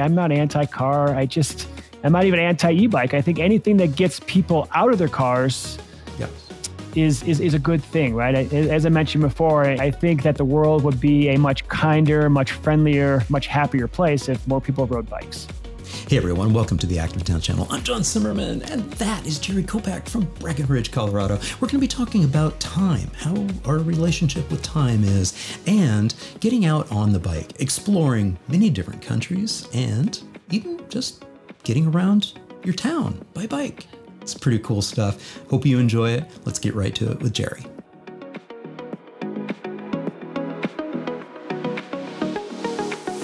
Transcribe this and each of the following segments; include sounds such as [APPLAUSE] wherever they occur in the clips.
I'm not anti car. I just, I'm not even anti e bike. I think anything that gets people out of their cars. Yes. Is, is, is a good thing, right? As I mentioned before, I think that the world would be a much kinder, much friendlier, much happier place if more people rode bikes. Hey everyone, welcome to the Active Town channel. I'm John Simmerman, and that is Jerry Kopack from Breckenridge, Colorado. We're going to be talking about time, how our relationship with time is, and getting out on the bike, exploring many different countries, and even just getting around your town by bike. It's pretty cool stuff. Hope you enjoy it. Let's get right to it with Jerry.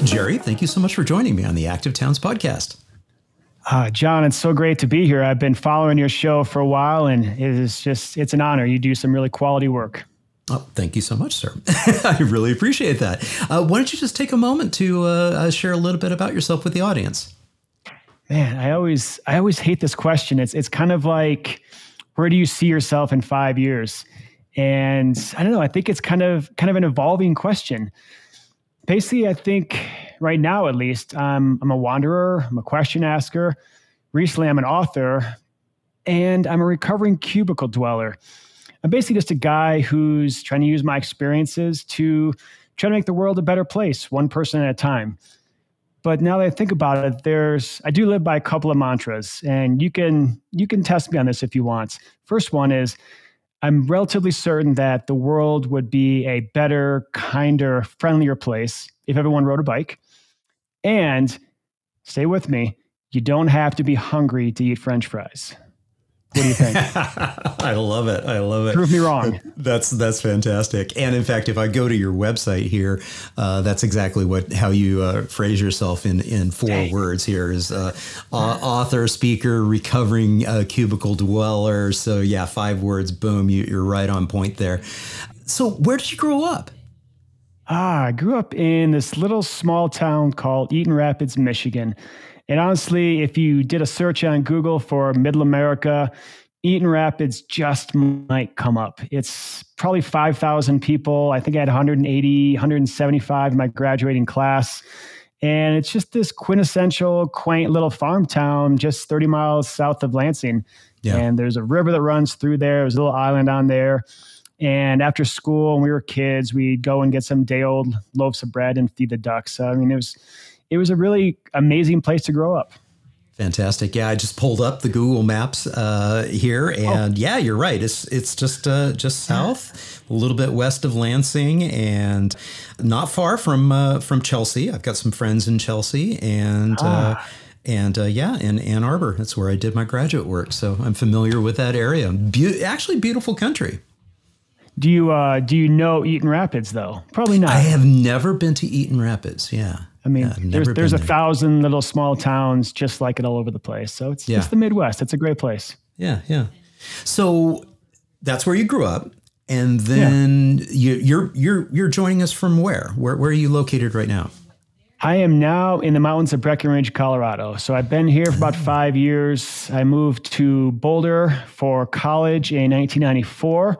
Jerry, thank you so much for joining me on the Active Towns podcast. Uh, John, it's so great to be here. I've been following your show for a while, and it is just, it's an honor. You do some really quality work. Oh, thank you so much, sir. [LAUGHS] I really appreciate that. Uh, why don't you just take a moment to uh, uh, share a little bit about yourself with the audience? Man, I always, I always hate this question. It's, it's kind of like, where do you see yourself in five years? And I don't know. I think it's kind of, kind of an evolving question basically, I think right now, at least, I'm a wanderer, I'm a question asker. Recently, I'm an author, and I'm a recovering cubicle dweller. I'm basically just a guy who's trying to use my experiences to try to make the world a better place, one person at a time. But now that I think about it, there's I do live by a couple of mantras, and you can you can test me on this if you want. First one is I'm relatively certain that the world would be a better, kinder, friendlier place if everyone rode a bike. And stay with me, you don't have to be hungry to eat french fries. What do you think? [LAUGHS] I love it. I love it. Prove me wrong. That's that's fantastic. And in fact, if I go to your website here, uh, that's exactly what how you uh, phrase yourself in in four Dang. words. Here is uh, author, speaker, recovering uh, cubicle dweller. So yeah, five words. Boom, you, you're right on point there. So where did you grow up? Ah, I grew up in this little small town called Eaton Rapids, Michigan. And honestly, if you did a search on Google for Middle America, Eaton Rapids just might come up. It's probably 5,000 people. I think I had 180, 175 in my graduating class. And it's just this quintessential, quaint little farm town just 30 miles south of Lansing. Yeah. And there's a river that runs through there. There's a little island on there. And after school, when we were kids, we'd go and get some day old loaves of bread and feed the ducks. So, I mean, it was it was a really amazing place to grow up. Fantastic. Yeah, I just pulled up the Google Maps uh, here, oh. and oh. yeah, you're right. It's it's just uh, just south, a little bit west of Lansing, and not far from uh, from Chelsea. I've got some friends in Chelsea, and. Uh, ah. and uh, yeah, in Ann Arbor, that's where I did my graduate work. So I'm familiar with that area. Be- actually, beautiful country. Do you uh, do you know Eaton Rapids though? Probably not. I have never been to Eaton Rapids. Yeah. I mean, yeah, there's there's a there. thousand little small towns just like it all over the place. So it's yeah. it's the Midwest. It's a great place. Yeah, yeah. So that's where you grew up, and then yeah. you, you're you're you're joining us from where? Where where are you located right now? I am now in the mountains of Breckenridge, Colorado. So I've been here for about mm. five years. I moved to Boulder for college in 1994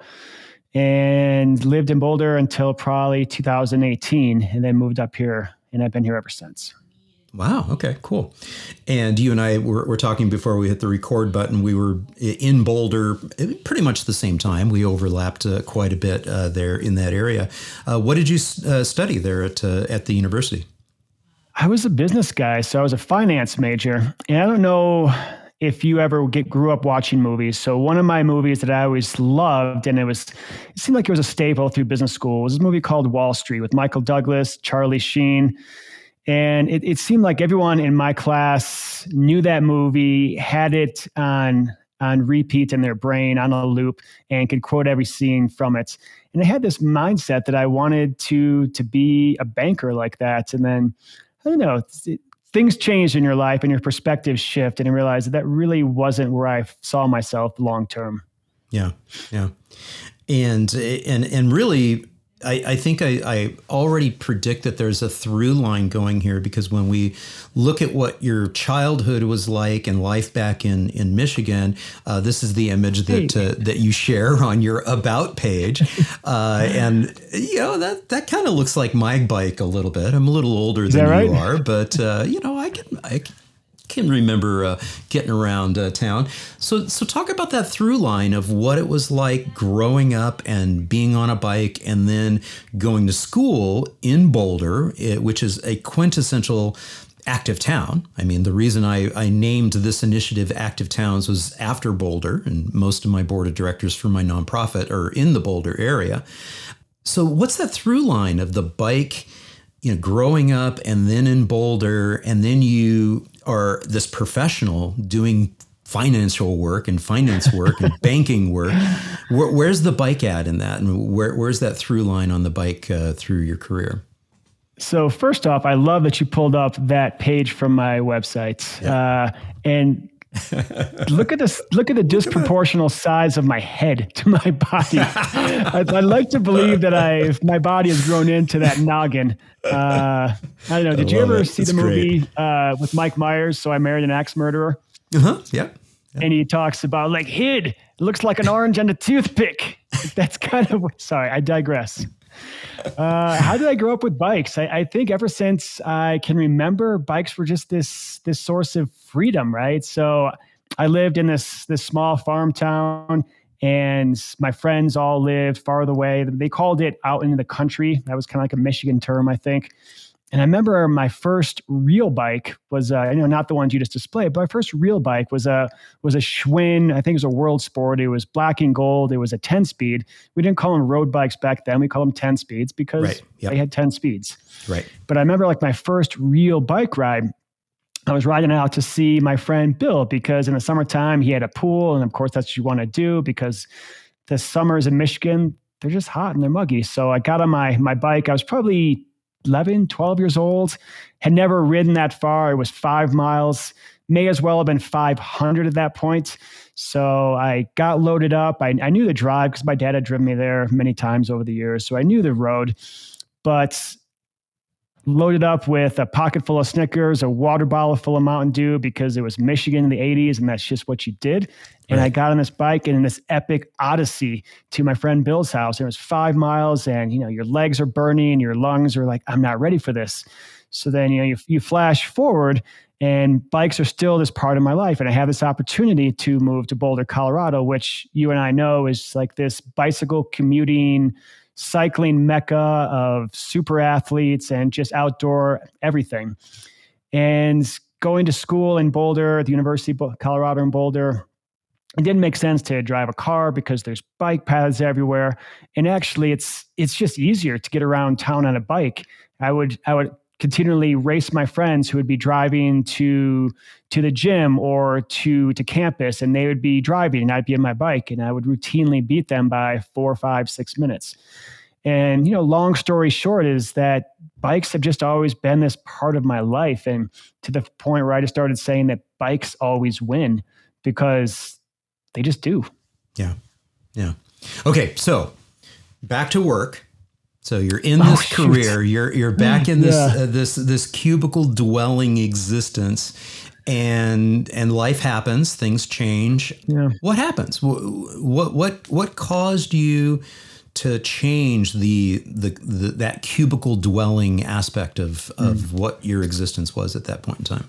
and lived in Boulder until probably 2018, and then moved up here and I've been here ever since. Wow. Okay. Cool. And you and I were, were, talking before we hit the record button. We were in Boulder pretty much the same time. We overlapped uh, quite a bit uh, there in that area. Uh, what did you uh, study there at uh, at the university? I was a business guy, so I was a finance major, and I don't know if you ever get grew up watching movies. So one of my movies that I always loved, and it was it seemed like it was a staple through business school, was this movie called Wall Street with Michael Douglas, Charlie Sheen. And it, it seemed like everyone in my class knew that movie, had it on on repeat in their brain on a loop, and could quote every scene from it. And I had this mindset that I wanted to to be a banker like that. And then I don't know. It, things changed in your life and your perspective shift and you realize that that really wasn't where I saw myself long term. Yeah. Yeah. And, and, and really I, I think I, I already predict that there's a through line going here because when we look at what your childhood was like and life back in in Michigan, uh, this is the image that uh, that you share [LAUGHS] on your about page, uh, and you know that that kind of looks like my bike a little bit. I'm a little older than right? you are, but uh, you know I can I can remember uh, getting around uh, town. So, so talk about that through line of what it was like growing up and being on a bike, and then going to school in Boulder, it, which is a quintessential active town. I mean, the reason I, I named this initiative Active Towns was after Boulder, and most of my board of directors for my nonprofit are in the Boulder area. So, what's that through line of the bike? You know, growing up and then in Boulder, and then you are this professional doing financial work and finance work and [LAUGHS] banking work. Where, where's the bike at in that? And where, where's that through line on the bike uh, through your career? So first off, I love that you pulled up that page from my website. Yeah. Uh, and [LAUGHS] look at this look at the disproportional size of my head to my [LAUGHS] body. I, would like to believe that i my body has grown into that noggin uh, i don't know. Did I you ever it. see the movie uh, with mike myers so i married an axe murderer? Uh-huh yeah, yeah. and he talks about like hid! Looks like an orange and a toothpick. [LAUGHS] That's kind of sorry i digress uh, how did I grow up with bikes? I, I, think ever since I can remember, bikes were just this this source of freedom, right? So I lived in this this small farm town, and my friends all lived farther away. They called it out in the country. That was kind of like a Michigan term, I think. And I remember my first real bike was, uh, you know, not the ones you just displayed, but my first real bike was a was a Schwinn. I think it was a World Sport. It was black and gold. It was a ten speed. We didn't call them road bikes back then. We called them ten speeds because right. yep. they had ten speeds. Right. But I remember like my first real bike ride. I was riding out to see my friend Bill because in the summertime he had a pool, and of course that's what you want to do because the summers in Michigan they're just hot and they're muggy. So I got on my my bike. I was probably 11, 12 years old, had never ridden that far. It was five miles, may as well have been 500 at that point. So I got loaded up. I, I knew the drive because my dad had driven me there many times over the years. So I knew the road, but loaded up with a pocket full of Snickers, a water bottle full of Mountain Dew because it was Michigan in the 80s and that's just what you did. And right. I got on this bike and in this epic odyssey to my friend Bill's house. It was five miles and, you know, your legs are burning, your lungs are like, I'm not ready for this. So then, you know, you, you flash forward and bikes are still this part of my life. And I have this opportunity to move to Boulder, Colorado, which you and I know is like this bicycle commuting, cycling mecca of super athletes and just outdoor everything. And going to school in Boulder, the University of Colorado in Boulder, it didn't make sense to drive a car because there's bike paths everywhere. And actually it's it's just easier to get around town on a bike. I would I would continually race my friends who would be driving to to the gym or to to campus and they would be driving and I'd be on my bike and I would routinely beat them by four, five, six minutes. And you know, long story short is that bikes have just always been this part of my life, and to the point where I just started saying that bikes always win because they just do. Yeah, yeah. Okay, so back to work. So you're in [LAUGHS] this oh, career. You're you're back in this yeah. uh, this this cubicle dwelling existence, and and life happens. Things change. Yeah. What happens? What what what caused you to change the, the, the that cubicle dwelling aspect of of mm. what your existence was at that point in time?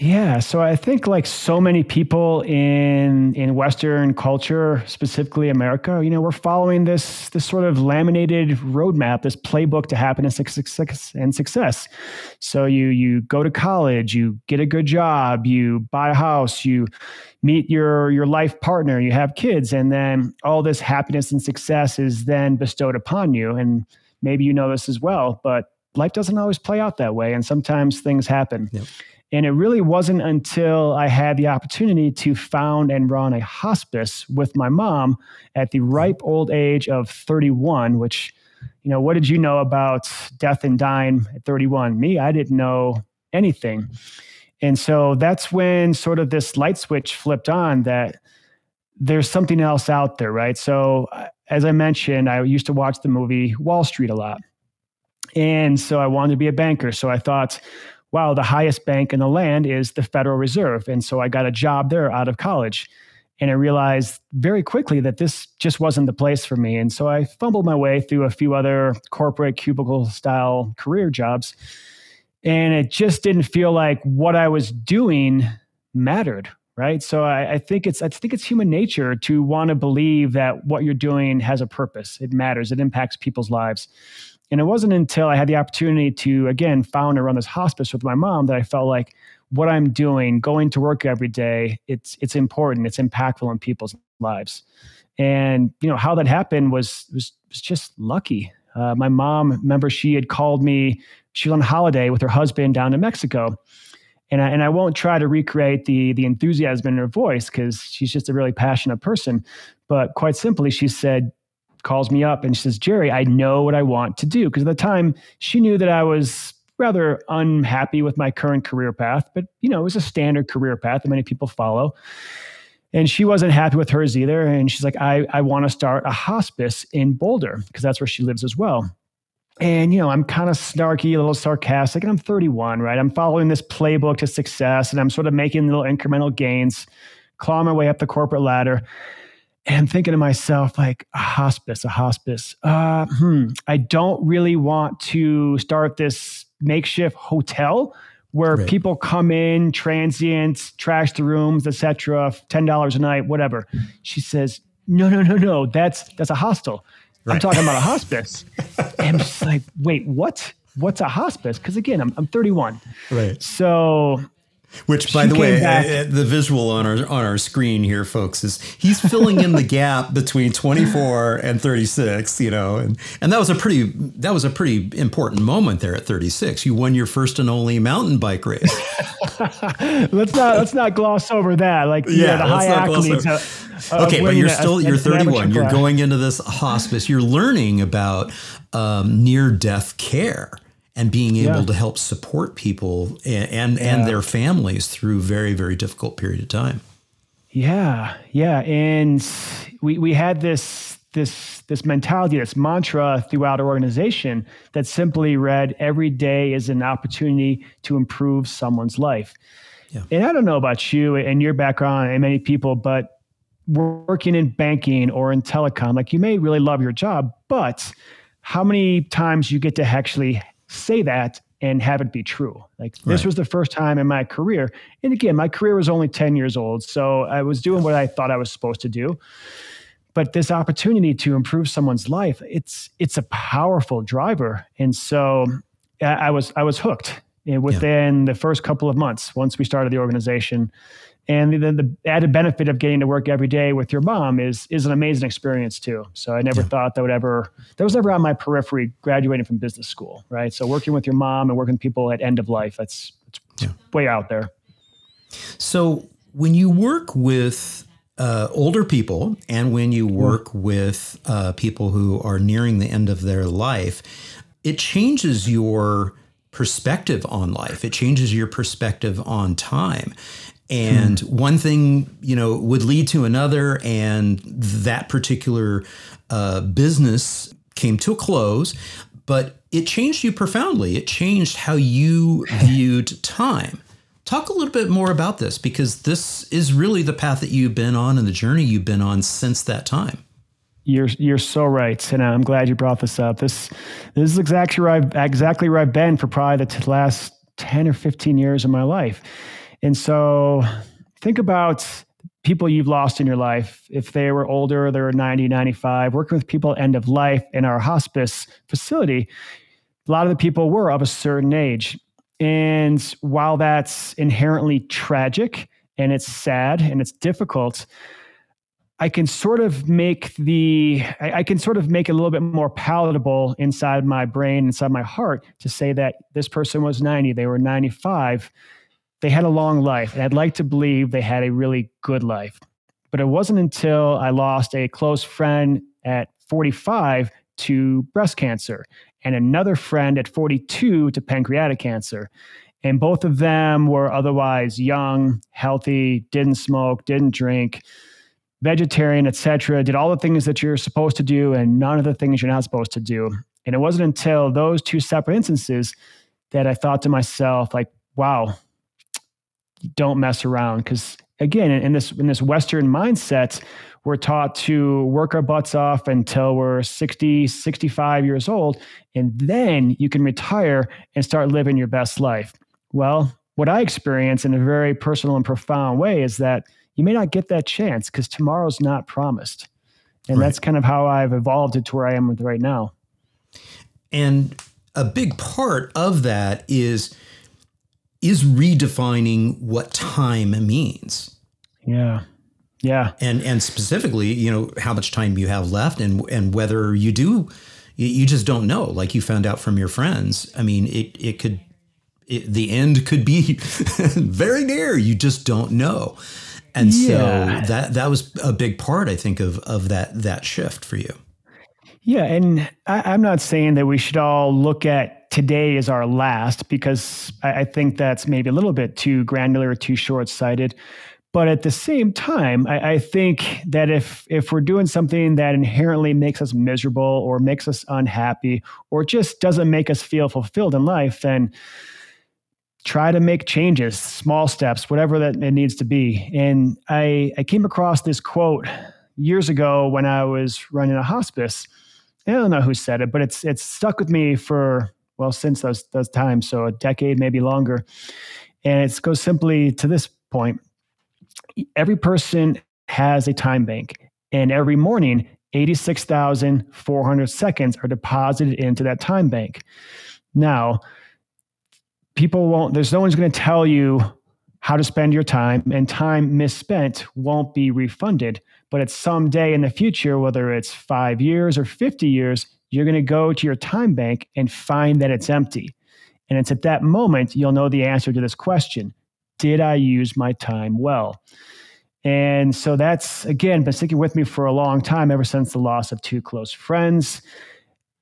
Yeah, so I think like so many people in in Western culture, specifically America, you know, we're following this this sort of laminated roadmap, this playbook to happiness and success. So you you go to college, you get a good job, you buy a house, you meet your your life partner, you have kids, and then all this happiness and success is then bestowed upon you. And maybe you know this as well, but life doesn't always play out that way, and sometimes things happen. Yep. And it really wasn't until I had the opportunity to found and run a hospice with my mom at the ripe old age of 31, which, you know, what did you know about death and dying at 31? Me, I didn't know anything. And so that's when sort of this light switch flipped on that there's something else out there, right? So uh, as I mentioned, I used to watch the movie Wall Street a lot. And so I wanted to be a banker. So I thought, wow, the highest bank in the land is the Federal Reserve. And so I got a job there out of college. And I realized very quickly that this just wasn't the place for me. And so I fumbled my way through a few other corporate cubicle style career jobs. And it just didn't feel like what I was doing mattered. Right. So I, I think it's I think it's human nature to want to believe that what you're doing has a purpose. It matters. It impacts people's lives. And it wasn't until I had the opportunity to, again, found and run this hospice with my mom that I felt like what I'm doing, going to work every day, it's it's important, it's impactful in people's lives. And you know how that happened was was, was just lucky. Uh, my mom, remember, she had called me. She was on holiday with her husband down in Mexico, and I, and I won't try to recreate the the enthusiasm in her voice because she's just a really passionate person. But quite simply, she said, calls me up and she says, Jerry, I know what I want to do. Because at the time, she knew that I was rather unhappy with my current career path, but you know, it was a standard career path that many people follow. And she wasn't happy with hers either. And she's like, I, I want to start a hospice in Boulder because that's where she lives as well. And, you know, I'm kind of snarky, a little sarcastic, and I'm 31, right? I'm following this playbook to success and I'm sort of making little incremental gains, clawing my way up the corporate ladder. And I'm thinking to myself, like, a hospice, a hospice. Uh, hmm, I don't really want to start this makeshift hotel where right. people come in, transients, trash the rooms, etc. Ten dollars a night, whatever. She says, "No, no, no, no. That's that's a hostel. Right. I'm talking about a [LAUGHS] hospice." and I'm like, "Wait, what? What's a hospice?" Because again, I'm I'm 31. Right. So which, by she the way, uh, the visual on our on our screen here, folks, is he's filling in the [LAUGHS] gap between 24 and 36. You know, and and that was a pretty that was a pretty important moment there at 36. You won your first and only mountain bike race. [LAUGHS] let's not let's not gloss over that. Like yeah, yeah the high accolades. Of, okay, but you're still you're 31. You're going into this hospice. You're learning about um, near death care and being able yeah. to help support people and and, yeah. and, their families through very very difficult period of time. Yeah, yeah, and we we had this this this mentality, this mantra throughout our organization that simply read every day is an opportunity to improve someone's life. Yeah. And I don't know about you and your background and many people, but working in banking or in telecom, like you may really love your job, but how many times you get to actually say that and have it be true. Like this was the first time in my career. And again, my career was only 10 years old. So I was doing what I thought I was supposed to do. But this opportunity to improve someone's life, it's it's a powerful driver. And so I was I was hooked eh, within yeah. the first couple of months once we started the organization and then the added benefit of getting to work every day with your mom is is an amazing experience too. So I never yeah. thought that would ever that was never on my periphery graduating from business school, right? So working with your mom and working with people at end of life, that's it's yeah. way out there. So when you work with uh, older people and when you work with uh, people who are nearing the end of their life, it changes your perspective on life. It changes your perspective on time. And hmm. one thing, you know, would lead to another, and that particular uh, business came to a close. But it changed you profoundly. It changed how you [LAUGHS] viewed time. Talk a little bit more about this because this is really the path that you've been on and the journey you've been on since that time. You're you're so right, and I'm glad you brought this up. This this is exactly where I've exactly where I've been for probably the last ten or fifteen years of my life and so think about people you've lost in your life. If they were older, they were 90, 95, working with people end of life in our hospice facility, a lot of the people were of a certain age. And while that's inherently tragic and it's sad and it's difficult, I can sort of make the I, I, can sort of make it a little bit more palatable inside my brain, inside my heart, to say that this person was 90, they were 95 they had a long life, and I'd like to believe they had a really good life. But it wasn't until I lost a close friend at 45 to breast cancer and another friend at 42 to pancreatic cancer. And both of them were otherwise young, healthy, didn't smoke, didn't drink. vegetarian, etc., did all the things that you're supposed to do and none of the things you're not supposed to do. And it wasn't until those two separate instances that I thought to myself, like, wow, don't mess around. Because again, in this in this Western mindset, we're taught to work our butts off until we're 60, 65 years old, and then you can retire and start living your best life. Well, what I experience in a very personal and profound way is that you may not get that chance because tomorrow's not promised. And right. that's kind of how I've evolved it to where I am with right now. And a big part of that is is redefining what time means. Yeah. Yeah. And and specifically, you know, how much time you have left and and whether you do you just don't know. Like you found out from your friends. I mean, it it could it, the end could be [LAUGHS] very near. You just don't know. And yeah. so that that was a big part, I think, of of that that shift for you. Yeah, and I, am not saying that we should all look at today as our last because I, I think that's maybe a little bit too granular, too short sighted. But at the same time, I, I, think that if if we're doing something that inherently makes us miserable or makes us unhappy or just doesn't make us feel fulfilled in life, then try to make changes, small steps, whatever that it needs to be. And I, I came across this quote years ago when I was running a hospice. I don't know who said it, but it's it's stuck with me for well since those those times, so a decade, maybe longer. And it goes simply to this point: every person has a time bank, and every morning, eighty-six thousand four hundred seconds are deposited into that time bank. Now, people won't, there's no one's going to tell you how to spend your time, and time misspent won't be refunded. But at some day in the future, whether it's five years or 50 years, you're going to go to your time bank and find that it's empty. And it's at that moment you'll know the answer to this question Did I use my time well? And so that's, again, been sticking with me for a long time, ever since the loss of two close friends.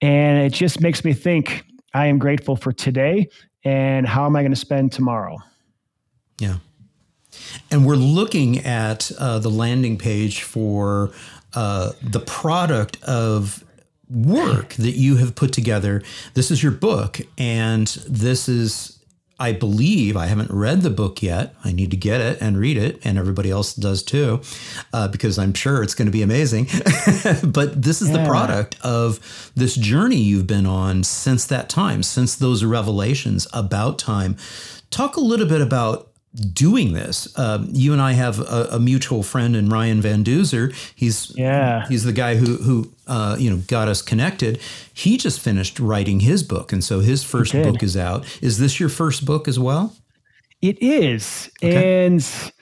And it just makes me think I am grateful for today and how am I going to spend tomorrow? Yeah. And we're looking at uh, the landing page for uh, the product of work that you have put together. This is your book, and this is I believe I haven't read the book yet. I need to get it and read it, and everybody else does too, uh, because I'm sure it's going to be amazing. [LAUGHS] but this is yeah. the product of this journey you've been on since that time, since those revelations about time. Talk a little bit about doing this. Um, you and I have a, a, mutual friend in Ryan Van Duzer. He's yeah. he's the guy who who uh, you know got us connected. He just finished writing his book, and so his first book is out. Is this your first book as well? It is, okay. and.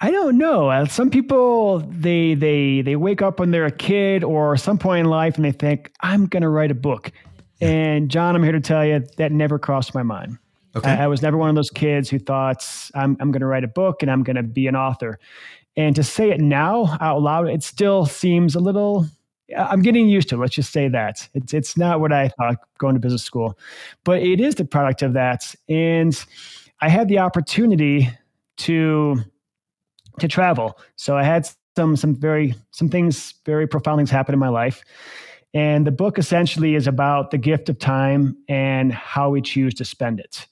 I don't know. Uh, some people they they they wake up when they're a kid or some point in life and they think I'm going to write a book. Yeah. And John, I'm here to tell you that never crossed my mind. Okay. I, I, was never one of those kids who thought I'm, I'm going to write a book and I'm going to be an author. And to say it now out loud, it still seems a little. I'm getting used to it. Let's just say that it's it's not what I thought going to business school, but it is the product of that. And I had the opportunity to to travel. So I had some some very some things very profound things happen in my life. And the book essentially is about the gift of time and how we choose to spend it.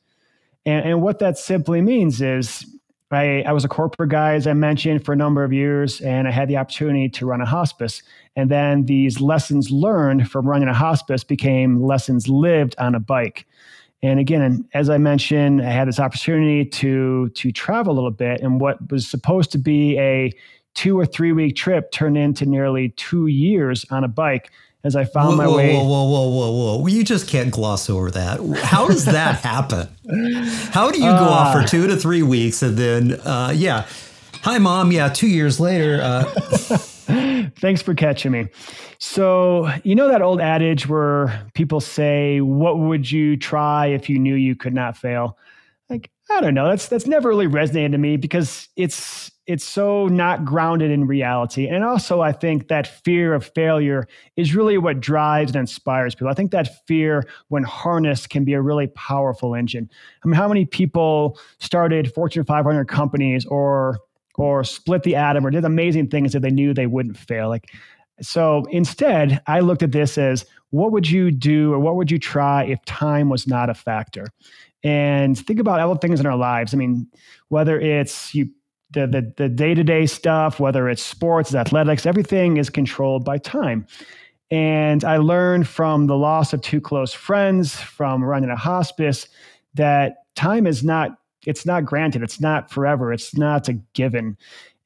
And, and what that simply means is I, I was a corporate guy, as I mentioned, for a number of years, and I had the opportunity to run a hospice. And then these lessons learned from running a hospice became lessons lived on a bike. And again, as I mentioned, I had this opportunity to to travel a little bit, and what was supposed to be a two or three week trip turned into nearly two years on a bike as I found whoa, my whoa, way. Whoa, whoa, whoa, whoa, whoa! You just can't gloss over that. How does that [LAUGHS] happen? How do you uh, go off for uh. two to three weeks and then, uh, yeah, hi, mom. Yeah, two years later. Uh, [LAUGHS] Thanks for catching me. So, you know that old adage where people say, "What would you try if you knew you could not fail?" Like, I don't know. That's that's never really resonated to me because it's it's so not grounded in reality. And also, I think that fear of failure is really what drives and inspires people. I think that fear, when harnessed, can be a really powerful engine. I mean, how many people started Fortune 500 companies or or split the atom or did amazing things that they knew they wouldn't fail. Like so instead, I looked at this as what would you do or what would you try if time was not a factor? And think about all the things in our lives. I mean, whether it's you the the the day-to-day stuff, whether it's sports, athletics, everything is controlled by time. And I learned from the loss of two close friends, from running a hospice, that time is not it's not granted, it's not forever, it's not a given.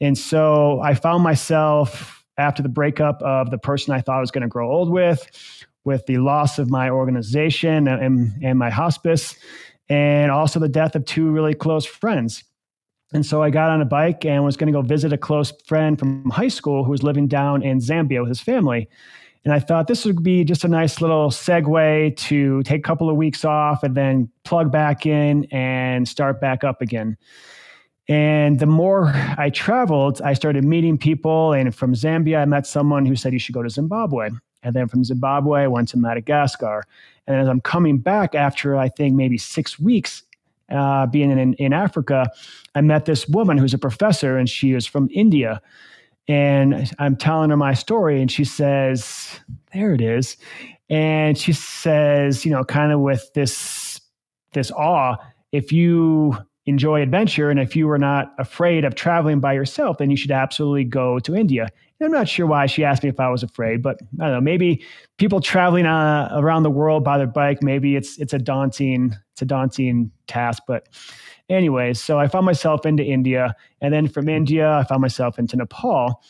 And so I found myself after the breakup of the person I thought I was going to grow old with, with the loss of my organization and, and my hospice, and also the death of two really close friends. And so I got on a bike and was going to go visit a close friend from high school who was living down in Zambia with his family. And I thought this would be just a nice little segue to take a couple of weeks off and then plug back in and start back up again. And the more I traveled, I started meeting people. And from Zambia, I met someone who said you should go to Zimbabwe. And then from Zimbabwe, I went to Madagascar. And as I'm coming back after, I think, maybe six weeks uh, being in, in Africa, I met this woman who's a professor and she is from India. And I'm telling her my story, and she says, There it is. And she says, you know, kind of with this this awe, if you enjoy adventure and if you are not afraid of traveling by yourself, then you should absolutely go to India. And I'm not sure why she asked me if I was afraid, but I don't know. Maybe people traveling uh, around the world by their bike, maybe it's it's a daunting it's a daunting task. But anyways, so I found myself into India, and then from India, I found myself into Nepal.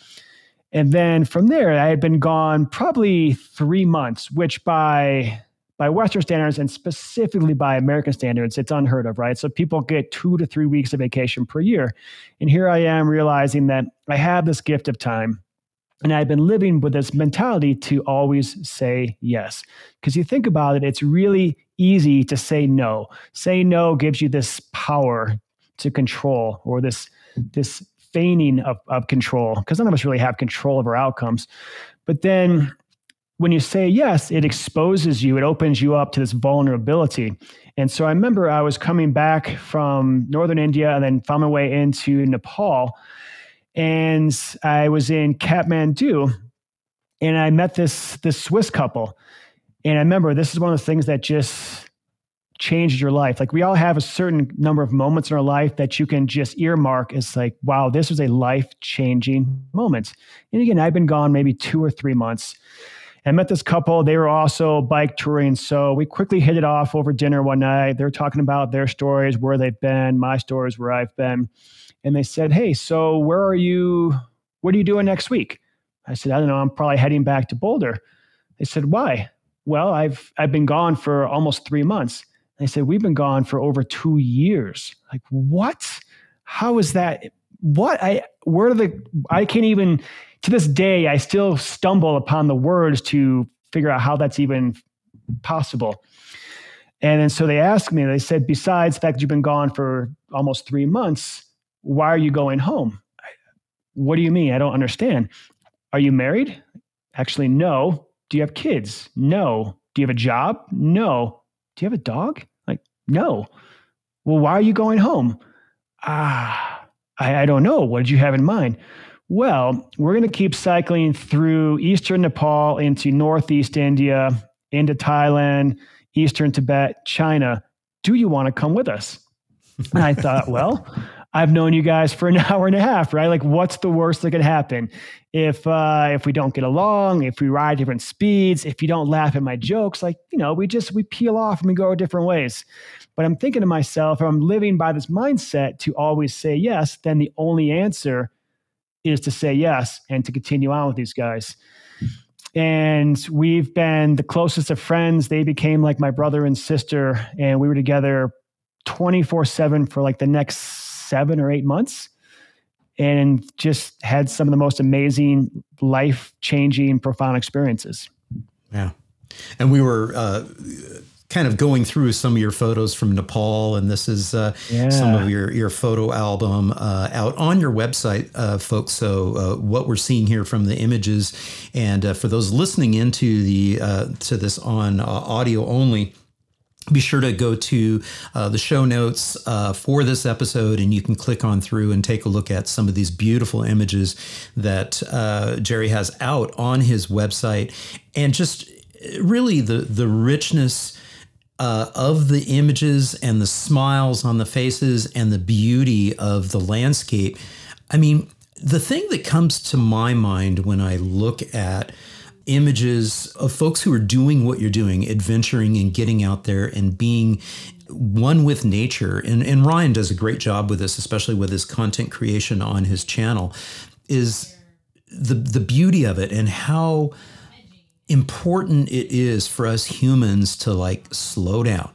And then from there, I had been gone probably three months, which by by Western standards and specifically by American standards, it's unheard of, right? So people get two to three weeks of vacation per year. And here I am realizing that I have this gift of time. And I've been living with this mentality to always say yes. Because you think about it, it's really easy to say no. Say no gives you this power to control or this, this feigning of, of control, because none of us really have control of our outcomes. But then when you say yes, it exposes you, it opens you up to this vulnerability. And so I remember I was coming back from northern India and then found my way into Nepal. And I was in Kathmandu and I met this, this Swiss couple. And I remember this is one of the things that just changed your life. Like we all have a certain number of moments in our life that you can just earmark as like, wow, this was a life changing moment. And again, I've been gone maybe two or three months. I met this couple. They were also bike touring. So we quickly hit it off over dinner one night. They were talking about their stories, where they've been, my stories, where I've been. And they said, Hey, so where are you? What are you doing next week? I said, I don't know. I'm probably heading back to Boulder. They said, Why? Well, I've I've been gone for almost three months. They said, We've been gone for over two years. Like, what? How is that? What? I where are the I can't even to this day, I still stumble upon the words to figure out how that's even possible. And then so they asked me, they said, besides the fact that you've been gone for almost three months, why are you going home? What do you mean? I don't understand. Are you married? Actually, no. Do you have kids? No. Do you have a job? No. Do you have a dog? Like, no. Well, why are you going home? Ah, I, I don't know. What did you have in mind? Well, we're going to keep cycling through eastern Nepal into northeast India, into Thailand, eastern Tibet, China. Do you want to come with us? And I thought, [LAUGHS] well, I've known you guys for an [LAUGHS] hour and a half, right? Like, what's the worst that could happen? If uh, if we don't get along, if we ride different speeds, if you don't laugh at my jokes, like you know, we just we peel off and we go different ways. But I'm thinking to myself, if I'm living by this mindset to always say yes, then the only answer is to say yes and to continue on with these guys. And we've been the closest of friends. They became like my brother and sister, and we were together 24 7 for like the next seven or eight months and just had some of the most amazing, life changing, profound experiences. Yeah. And we were, uh, kind of going through some of your photos from Nepal, and this is uh, yeah. some of your your photo album uh, out on your website, uh, folks. So uh, what we're seeing here from the images, and uh, for those listening into the uh, to this on audio only. be sure to go to uh, the show notes uh, for this episode and you can click on through and take a look at some of these beautiful images that uh, jerry has out on his website and just really the the richness uh, of the images and the smiles on the faces and the beauty of the landscape i mean the thing that comes to my mind when i look at images of folks who are doing what you're doing, adventuring and getting out there and being one with nature. And, and Ryan does a great job with this, especially with his content creation on his channel, is the the beauty of it and how important it is for us humans to like slow down,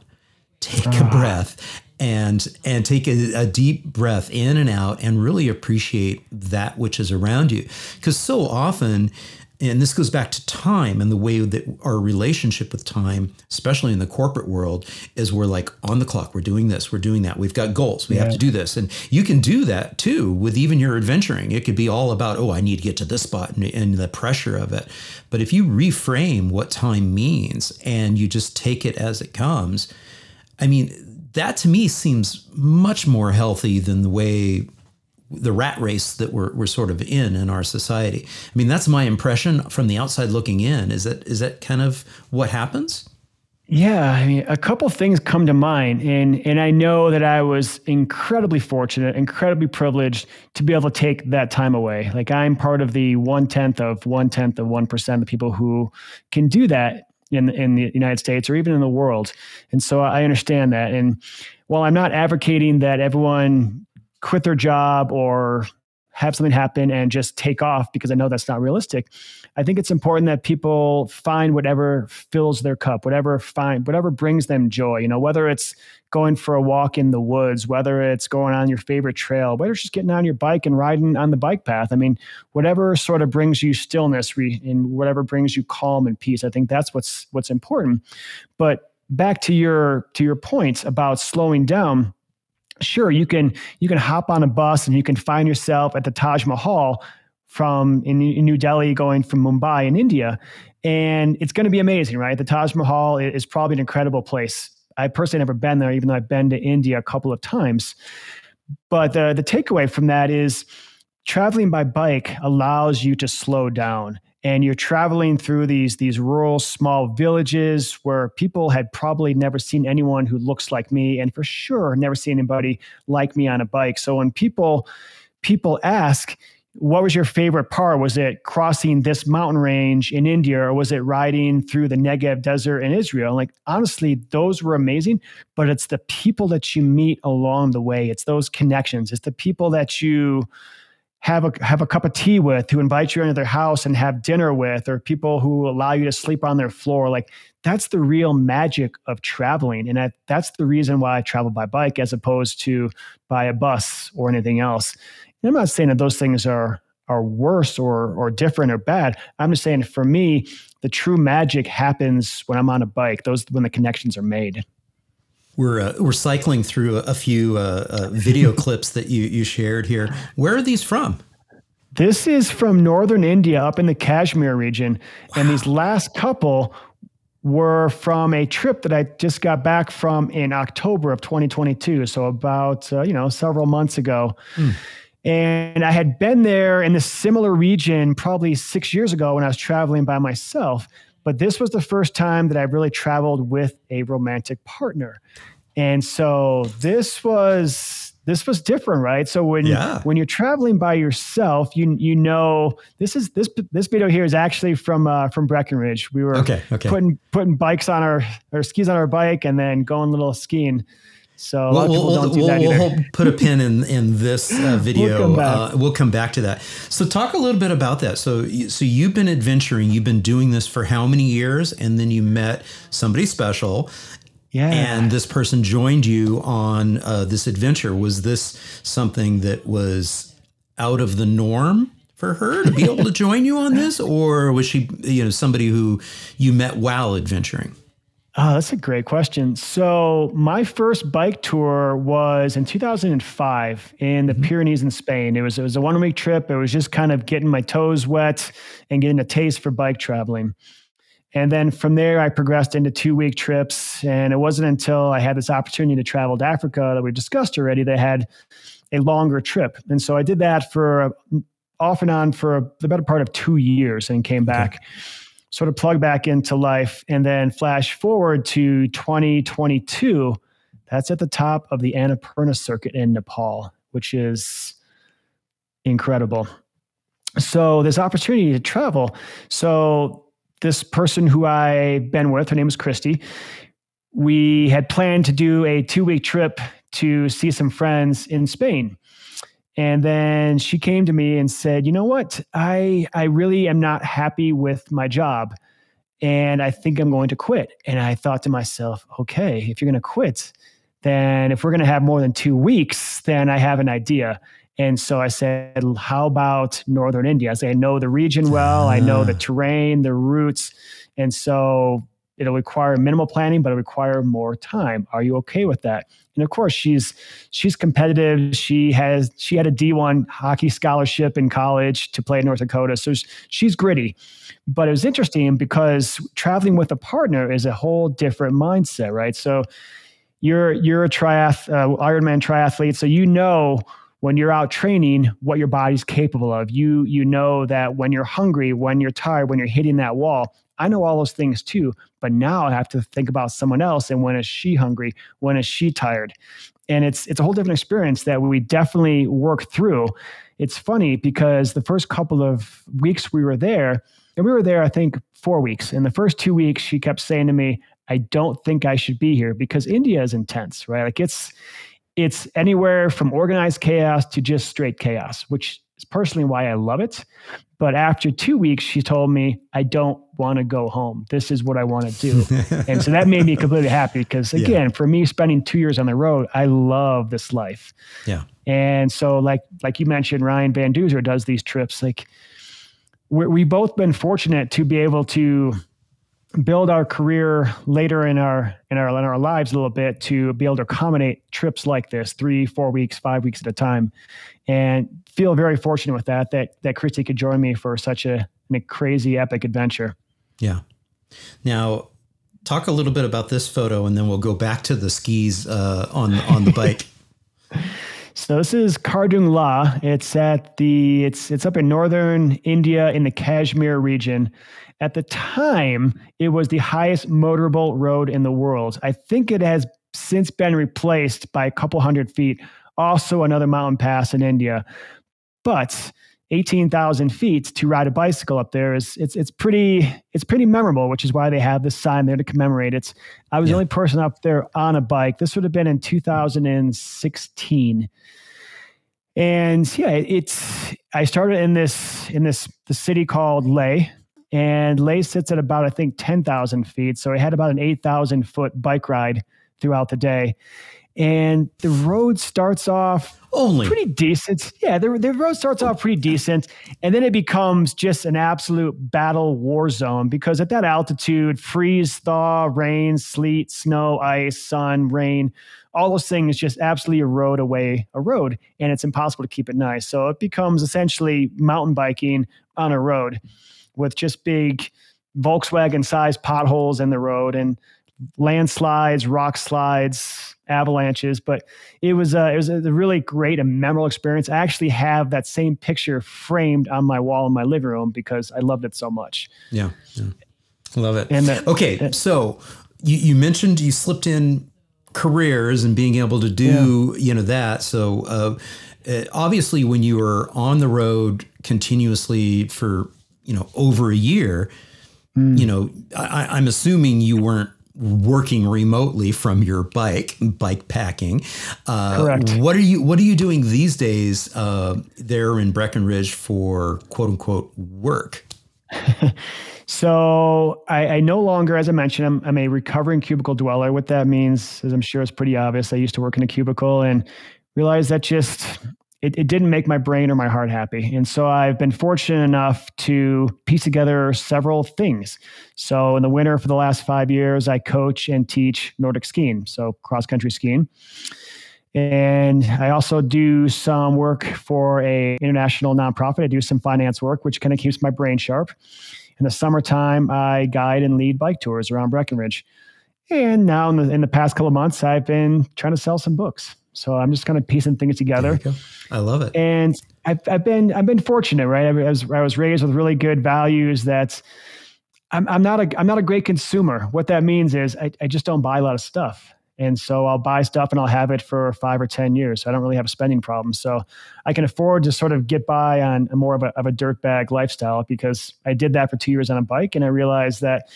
take a ah. breath and and take a, a, deep breath in and out and really appreciate that which is around you because so often and this goes back to time and the way that our relationship with time, especially in the corporate world, is we're like on the clock, we're doing this, we're doing that, we've got goals, we yeah. have to do this. And you can do that too with even your adventuring. It could be all about, oh, I need to get to this spot and, and the pressure of it. But if you reframe what time means and you just take it as it comes, I mean, that to me seems much more healthy than the way the rat race that we're, we're sort of in in our society. I mean, that's my impression from the outside looking in. Is that is that kind of what happens? Yeah, I mean, a couple things come to mind, and and I know that I was incredibly fortunate, incredibly privileged to be able to take that time away. Like I'm part of the one tenth of one tenth of one percent of people who can do that in in the United States or even in the world, and so I understand that. And while I'm not advocating that everyone quit their job or have something happen and just take off because I know that's not realistic. I think it's important that people find whatever fills their cup, whatever find whatever brings them joy. You know, whether it's going for a walk in the woods, whether it's going on your favorite trail, whether it's just getting on your bike and riding on the bike path. I mean, whatever sort of brings you stillness and whatever brings you calm and peace. I think that's what's what's important. But back to your to your point about slowing down sure you can you can hop on a bus and you can find yourself at the Taj Mahal from in, in New Delhi going from Mumbai in India. And it's going to be amazing right? The Taj Mahal is probably an incredible place. I personally never been there even though I've been to India a couple of times. But the the takeaway from that is traveling by bike allows you to slow down and you're traveling through these these rural small villages where people had probably never seen anyone who looks like me and for sure never seen anybody like me on a bike. So when people people ask what was your favorite part? Was it crossing this mountain range in india or was it riding through the negev desert in israel? Like honestly those were amazing but it's the people that you meet along the way. It's those connections. It's the people that you have a have a cup of tea with, who invite you into their house and have dinner with, or people who allow you to sleep on their floor. Like that's the real magic of traveling, and I, that's the reason why I travel by bike as opposed to by a bus or anything else. And I'm not saying that those things are are worse or or different or bad. I'm just saying for me, the true magic happens when I'm on a bike. Those when the connections are made we're uh, we're cycling through a, few uh, uh, video [LAUGHS] clips that you you shared here. Where are these from? This is from northern India, up in the Kashmir region, wow. and these last couple were from a trip that I just got back from in October of 2022. So about uh, you know several months ago. Mm. And I had been there in a similar region probably six years ago when I was traveling by myself. But this was the first time that I really traveled with a romantic partner. And so this was this was different, right? So when yeah. when you're traveling by yourself, you you know this is this this video here is actually from uh, from Breckenridge. We were okay, okay. putting putting bikes on our or skis on our bike and then going a little skiing. So well, we'll, we'll, we'll put a pin in in this uh, video. [LAUGHS] we'll, come uh, we'll come back to that. So talk a little bit about that. So so you've been adventuring. You've been doing this for how many years? And then you met somebody special. Yeah. And this person joined you on uh, this adventure. Was this something that was out of the norm for her to be able to [LAUGHS] join you on this, or was she, you know, somebody who you met while adventuring? Oh, that's a great question. So, my first bike tour was in 2005 in the mm-hmm. Pyrenees in Spain. It was it was a one week trip. It was just kind of getting my toes wet and getting a taste for bike traveling. And then from there, I progressed into two week trips. And it wasn't until I had this opportunity to travel to Africa that we discussed already that I had a longer trip. And so I did that for off and on for the better part of two years and came back, okay. Sort of plug back into life. And then flash forward to 2022. That's at the top of the Annapurna circuit in Nepal, which is incredible. So this opportunity to travel. So this person who I've been with, her name is Christy. We had planned to do a two week trip to see some friends in Spain. And then she came to me and said, "You know what? I I really am not happy with my job and I think I'm going to quit." And I thought to myself, "Okay, if you're going to quit, then if we're going to have more than 2 weeks, then I have an idea." And so I said, How about Northern India? I say, I know the region well, I know the [SIGHS] terrain, the routes. And so it'll require minimal planning, but it'll require more time. Are you okay with that? And of course, she's she's competitive. She has she had a D1 hockey scholarship in college to play in North Dakota. So she's gritty. But it was interesting because traveling with a partner is a whole different mindset, right? So you're you're a triath uh, Ironman triathlete, so you know when you're out training what your body's capable of you you know that when you're hungry when you're tired when you're hitting that wall i know all those things too but now i have to think about someone else and when is she hungry? When is she tired? And it's it's a whole different experience that we definitely work through. It's funny because the first couple of weeks we were there and we were there i think four weeks. In the first two weeks she kept saying to me i don't think i should be here because india is intense right? Like it's it's anywhere from organized chaos to just straight chaos, which is personally why I love it. But after two weeks, she told me, I don't want to go home. This is what I want to do. [LAUGHS] and so that made me completely happy because, again, yeah. for me, spending two years on the road, I love this life. Yeah. And so, like, like you mentioned, Ryan Van Duzer does these trips. Like, we we both been fortunate to be able to build our career later in our in our in our lives a little bit to be able to accommodate trips like this three four weeks five weeks at a time and feel very fortunate with that that that christy could join me for such a, a crazy epic adventure yeah now talk a little bit about this photo and then we'll go back to the skis uh, on on the bike [LAUGHS] So this is Khardung La. It's at the it's it's up in northern India in the Kashmir region. At the time, it was the highest motorable road in the world. I think it has since been replaced by a couple hundred feet. Also, another mountain pass in India. But 18,000 feet to ride a bicycle up there is it's it's pretty it's pretty memorable, which is why they have this sign there to commemorate. It's I was yeah. the only person up there on a bike. This would have been in 2016. And yeah, it's I started in this in this the city called Leh, and Leh sits at about I think ten thousand feet. So I had about an eight thousand foot bike ride throughout the day, and the road starts off only pretty decent. Yeah, the, the road starts off pretty decent, and then it becomes just an absolute battle war zone because at that altitude, freeze, thaw, rain, sleet, snow, ice, sun, rain, all those things just absolutely erode away a road, and it's impossible to keep it nice. So it becomes essentially mountain biking on a road with just big Volkswagen sized potholes in the road and landslides, rock slides, avalanches. But it was a, it was a really great and memorable experience. I actually have that same picture framed on my wall in my living room because I loved it so much. Yeah, yeah. love it. And the, okay, so you, you mentioned you slipped in careers and being able to do yeah. you know that. So uh, uh, obviously, when you were on the road continuously for you know over a year, mm. you know I, I'm assuming you weren't working remotely from your bike, bike packing. Uh, Correct. What are you What are you doing these days uh, there in Breckenridge for quote unquote work? [LAUGHS] so I, I, no longer, as I mentioned, I'm, I'm a recovering cubicle dweller. What that means, as I'm sure is pretty obvious, I used to work in a cubicle and realized that just it, it didn't make my brain or my heart happy. And so I've been fortunate enough to piece together several things. So in the winter for the last five years, I coach and teach Nordic skiing, so cross country skiing. And I also do some work for a international nonprofit. I do some finance work, which kind of keeps my brain sharp. In the summertime, I guide and lead bike tours around Breckenridge. And now in the, in the past couple of months, I've been trying to sell some books. So I'm just kind of piecing things together. I love it. And I've, I've been I've been fortunate, right? I was, I was raised with really good values. That I'm, I'm not a I'm not a great consumer. What that means is I, I just don't buy a lot of stuff. And so I'll buy stuff and I'll have it for five or 10 years. So I don't really have a spending problem. So I can afford to sort of get by on a more of a, of a dirt bag lifestyle because I did that for two years on a bike. And I realized that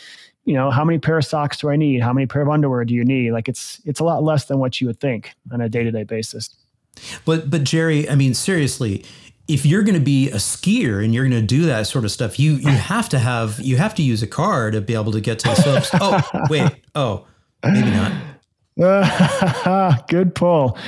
you know, how many pair of socks do I need? How many pair of underwear do you need? Like it's it's a lot less than what you would think on a day-to-day basis. But but Jerry, I mean seriously, if you're going to be a skier and you're going to do that sort of stuff, you you have to have you have to use a car to be able to get to the slopes. [LAUGHS] oh, wait. Oh, maybe not. [LAUGHS] Good pull.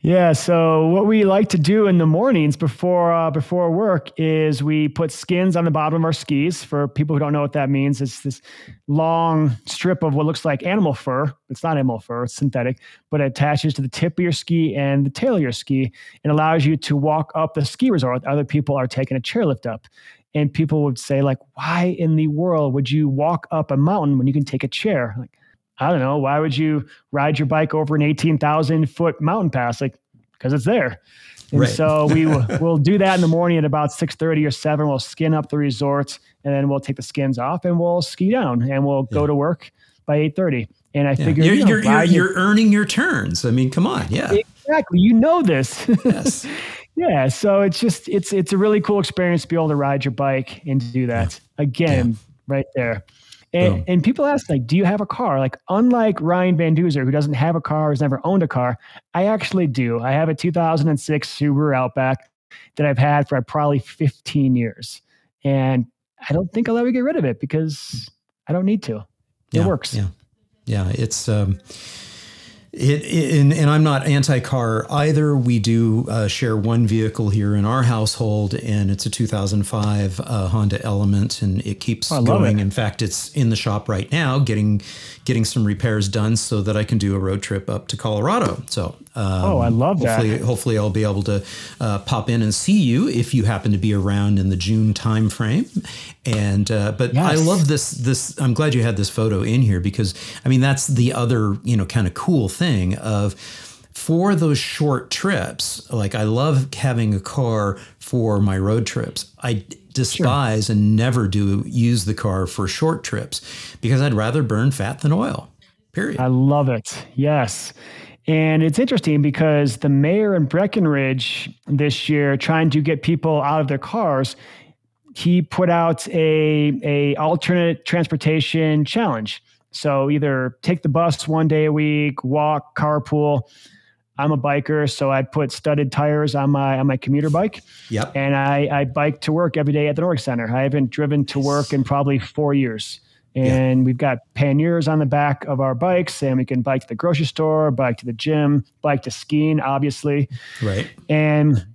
Yeah. So what we like to do in the mornings before uh, before work is we put skins on the bottom of our skis. For people who don't know what that means, it's this long strip of what looks like animal fur. It's not animal fur; it's synthetic, but it attaches to the tip of your ski and the tail of your ski, and allows you to walk up the ski resort. Other people are taking a chairlift up. And people would say, like, why in the world would you walk up a mountain when you can take a chair? Like, I don't know. Why would you ride your bike over an 18,000 foot mountain pass? Like, because it's there. And right. so we will, [LAUGHS] we'll do that in the morning at about 6.30 or 7. We'll skin up the resorts and then we'll take the skins off and we'll ski down and we'll yeah. go to work by 8.30. And I yeah. figure you're, you know, you're, you're, you're, earning your turns. I mean, come on. Yeah. Exactly. You know this. Yes. [LAUGHS] yeah. So it's just, it's, it's a really cool experience to be able to ride your bike and to do that yeah. again, right there. And, and people ask, like, do you have a car? Like, unlike Ryan Van Duzer, who doesn't have a car, has never owned a car, I actually do. I have a 2006 Subaru Outback that I've had for probably 15 years. And I don't think I'll ever get rid of it because I don't need to. It yeah, works. Yeah. Yeah. It's, um, it, it, and, and, I'm not anti-car either. We do uh, share one vehicle here in our household, and it's a 2005 uh, Honda Element, and it keeps going. It. In fact, it's in the shop right now, getting getting some repairs done so that I can do a road trip up to Colorado. So, um, oh, I love hopefully, that. Hopefully, I'll be able to uh, pop in and see you if you happen to be around in the June timeframe. And uh, but yes. I love this. This I'm glad you had this photo in here because I mean that's the other you know kind of cool thing of for those short trips, like I love having a car for my road trips. I despise sure. and never do use the car for short trips because I'd rather burn fat than oil. Period. I love it. Yes. And it's interesting because the mayor in Breckenridge this year trying to get people out of their cars, he put out a, a alternate transportation challenge. So either take the bus one day a week, walk, carpool. I'm a biker, so I put studded tires on my on my commuter bike. Yep. And I, I bike to work every day at the Nordic Center. I haven't driven to work in probably four years. And yeah. we've got panniers on the back of our bikes, and we can bike to the grocery store, bike to the gym, bike to skiing, obviously. Right. And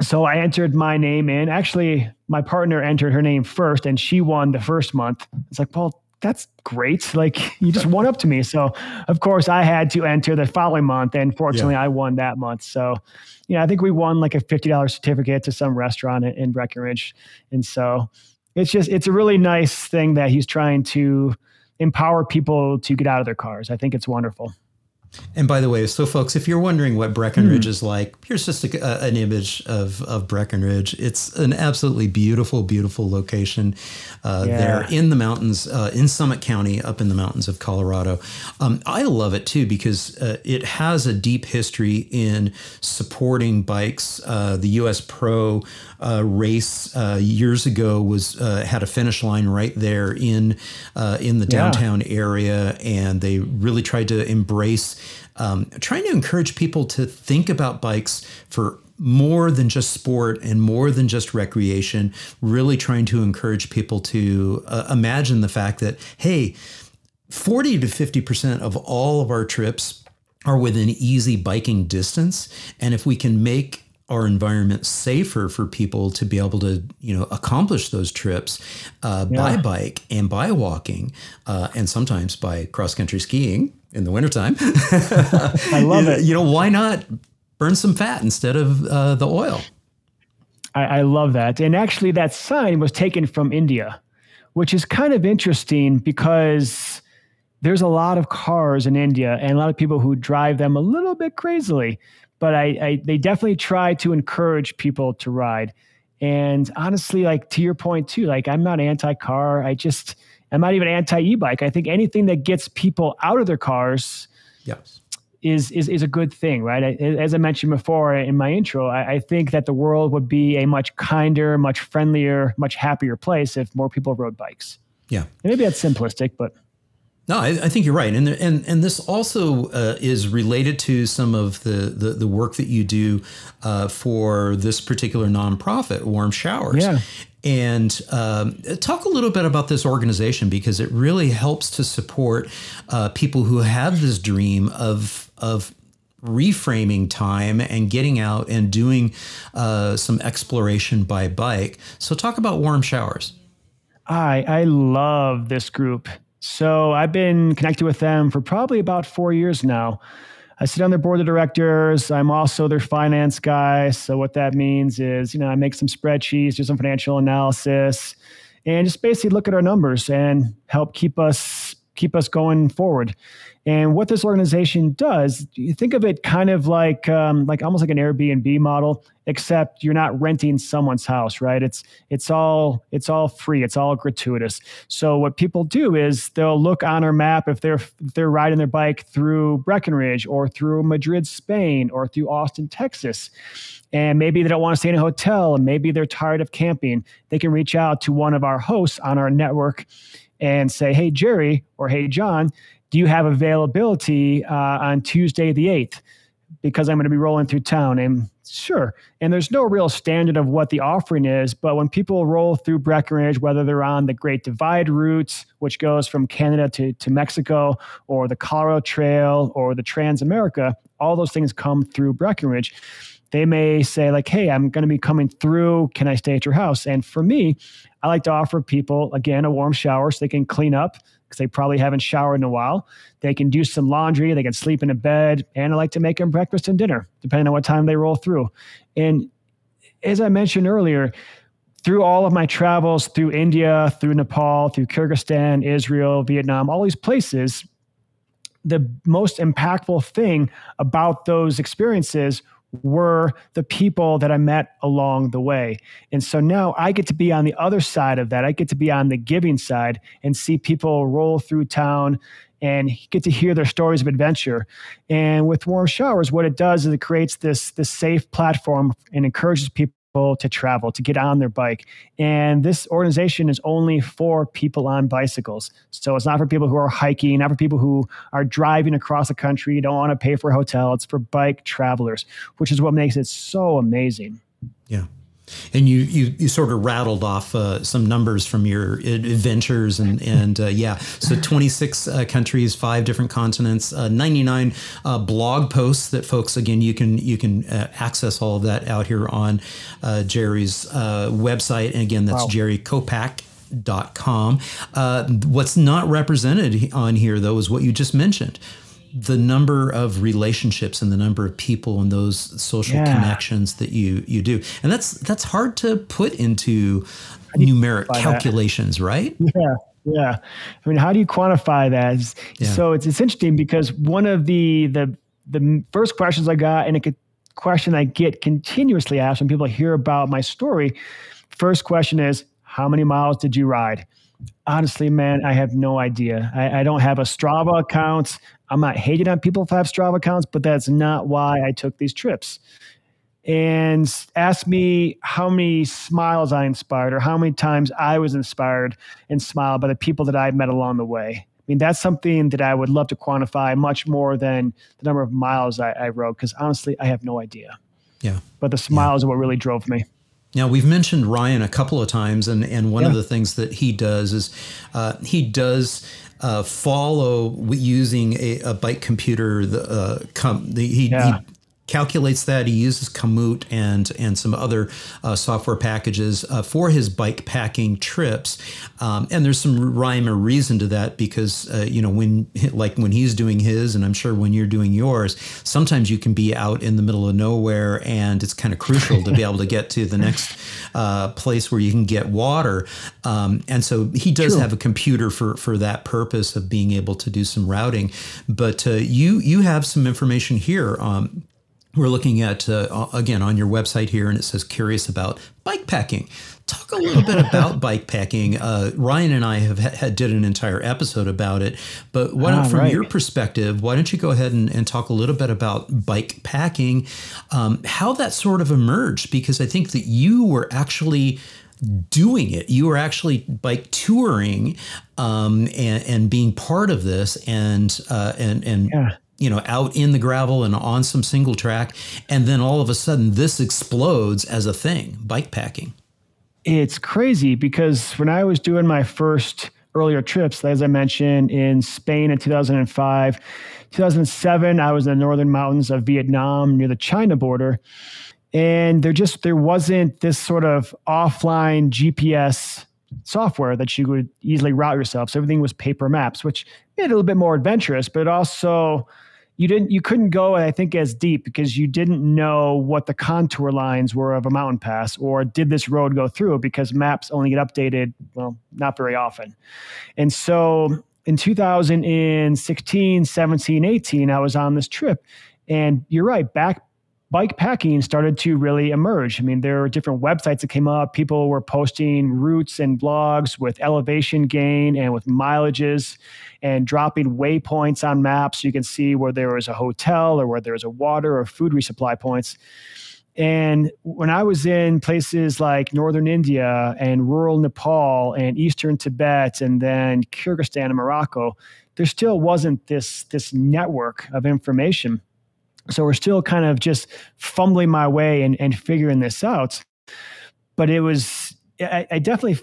so I entered my name in. Actually, my partner entered her name first, and she won the first month. It's like, well, that's great. Like you just won up to me. So of course I had to enter the following month. And fortunately yeah. I won that month. So, yeah, I think we won like a $50 certificate to some restaurant in, in Breckenridge. And so it's just, it's a really nice thing that he's trying to empower people to get out of their cars. I think it's wonderful. And by the way, so folks, if you're wondering what Breckenridge mm. is like, here's just a, an image of, of Breckenridge. It's an absolutely beautiful, beautiful location uh, yeah. there in the mountains, uh, in Summit County, up in the mountains of Colorado. Um, I love it too because uh, it has a deep history in supporting bikes. Uh, the U.S. Pro uh, race uh, years ago was had a finish line right there in in the downtown yeah. area, and they really tried to embrace um, trying to encourage people to think about bikes for more than just sport and more than just recreation, really trying to encourage people to uh, imagine the fact that, hey, 40 to 50% of all of our trips are within easy biking distance. And if we can make our environment safer for people to be able to you know accomplish those trips uh, yeah. by bike and by walking uh, and sometimes by cross country skiing in the wintertime. [LAUGHS] I love it. [LAUGHS] You know, why not burn some fat instead of uh, the oil? I, I, love that. And actually, that sign was taken from India, which is kind of interesting because there's a lot of cars in India and a lot of people who drive them a little bit crazily. But I, I they definitely try to encourage people to ride. And honestly, like to your point too, like I'm not anti-car. I just I'm not even anti-e-bike. I think anything that gets people out of their cars yes. is is is a good thing, right? I, as I mentioned before in my intro, I, I, think that the world would be a much kinder, much friendlier, much happier place if more people rode bikes. Yeah, and maybe that's simplistic, but no, I, I, think you're right, and and and this also uh, is related to some of the the, the work that you do uh, for this particular nonprofit, Warm Showers. Yeah. And um, talk a little bit about this organization because it really helps to support uh, people who have this dream of of reframing time and getting out and doing uh, some exploration by bike. So, talk about Warm Showers. I I love this group. So I've been connected with them for probably about four years now. I sit on their board of directors. I'm also their finance guy. So what that means is, you know, I make some spreadsheets, do some financial analysis, and just basically look at our numbers and help keep us keep us going forward. And what this organization does, you think of it kind of like um, like almost like an Airbnb model, except you're not renting someone's house, right? It's it's all it's all free, it's all gratuitous. So what people do is they'll look on our map if they're if they're riding their bike through Breckenridge or through Madrid, Spain, or through Austin, Texas. And maybe they don't want to stay in a hotel, and maybe they're tired of camping. They can reach out to one of our hosts on our network and say, "Hey, Jerry," or "Hey, John." do you have availability uh, on Tuesday the 8th? Because I'm going to be rolling through town. And sure. And there's no real standard of what the offering is. But when people roll through Breckenridge, whether they're on the Great Divide route, which goes from Canada to, to Mexico, or the Colorado Trail, or the Trans America, all those things come through Breckenridge they may say like hey i'm going to be coming through can i stay at your house and for me i like to offer people again a warm shower so they can clean up because they probably haven't showered in a while. They can do some laundry, they can sleep in a bed, and I like to make them breakfast and dinner, depending on what time they roll through. And as I mentioned earlier, through all of my travels through India, through Nepal, through Kyrgyzstan, Israel, Vietnam, all these places, the most impactful thing about those experiences were the people that I met along the way. And so now I get to be on the other side of that. I get to be on the giving side and see people roll through town and get to hear their stories of adventure. And with warm showers, what it does is it creates this, this safe platform and encourages people to travel, to get on their bike. And this organization is only for people on bicycles. So it's not for people who are hiking, not for people who are driving across the country, don't want to pay for a hotel. It's for bike travelers, which is what makes it so amazing. Yeah. And you, you, you sort of rattled off uh, some numbers from your adventures and and uh, yeah, so 26 uh, countries, five different continents, uh, 99 uh, blog posts that folks again you can you can uh, access all of that out here on Jerry's website, and again that's wow. Jerry Kopack dot com. what's not represented on here though is what you just mentioned the number of relationships and the number of people and those social yeah. connections that you you do and that's that's hard to put into numeric calculations that? right yeah yeah i mean how do you quantify that yeah. so it's, it's interesting because one of the the the first questions i got and a question i get continuously asked when people hear about my story first question is how many miles did you ride honestly, man, I have no idea. I, I, don't have a Strava account. I'm not hating on people who have Strava accounts, but that's not why I took these trips. And ask me how many smiles I inspired or how many times I was inspired and smiled by the people that I met along the way. I mean, that's something that I would love to quantify much more than the number of miles I, I rode, because honestly, I have no idea. Yeah. But the smiles yeah. are what really drove me. Now we've mentioned Ryan a couple of times, and and one yeah. of the things that he does is uh, he does uh, follow using a, a bike computer. The, uh, com- the he, yeah. he calculates that. He uses Komoot and and some other uh, software packages uh, for his bike packing trips. Um, and there's some rhyme or reason to that because uh, you know when [LAUGHS] like when he's doing his, and I'm sure when you're doing yours, sometimes you can be out in the middle of nowhere, and it's kind of crucial to be able to get to the next uh, place where you can get water. Um, and so he does have a computer for for that purpose of being able to do some routing. But uh, you you have some information here. Um, we're looking at uh, again on your website here and it says curious about bike packing talk a little bit about [LAUGHS] bike packing uh, ryan and i have had, did an entire episode about it but what, ah, from right. your perspective why don't you go ahead and, and talk a little bit about bike packing um, how that sort of emerged because i think that you were actually doing it. You were actually bike touring um, and, and, being part of this, and uh, and and yeah you know, out in the gravel and on some single track. And then all of a sudden, this explodes as a thing bike packing. It's crazy because when I was doing my first earlier trips, as I mentioned, in Spain in 2005, 2007, I was in the northern mountains of Vietnam near the China border. And there just there wasn't this sort of offline GPS software that you would easily route yourself. So everything was paper maps, which made it a little bit more adventurous, but also you didn't you couldn't go i think as deep because you didn't know what the contour lines were of a mountain pass or did this road go through because maps only get updated well not very often. And so in 2016 17 18 i was on this trip and you're right back bike packing started to really emerge. I mean, there were different websites that came up. People were posting routes and blogs with elevation gain and with mileages and dropping waypoints on maps so you can see where there was a hotel or where there was a water or food resupply points. And when I was in places like northern India and rural Nepal and eastern Tibet and then Kyrgyzstan and Morocco, there still wasn't this, this network of information so we're still kind of just fumbling my way and, and figuring this out. But it was, I, I definitely,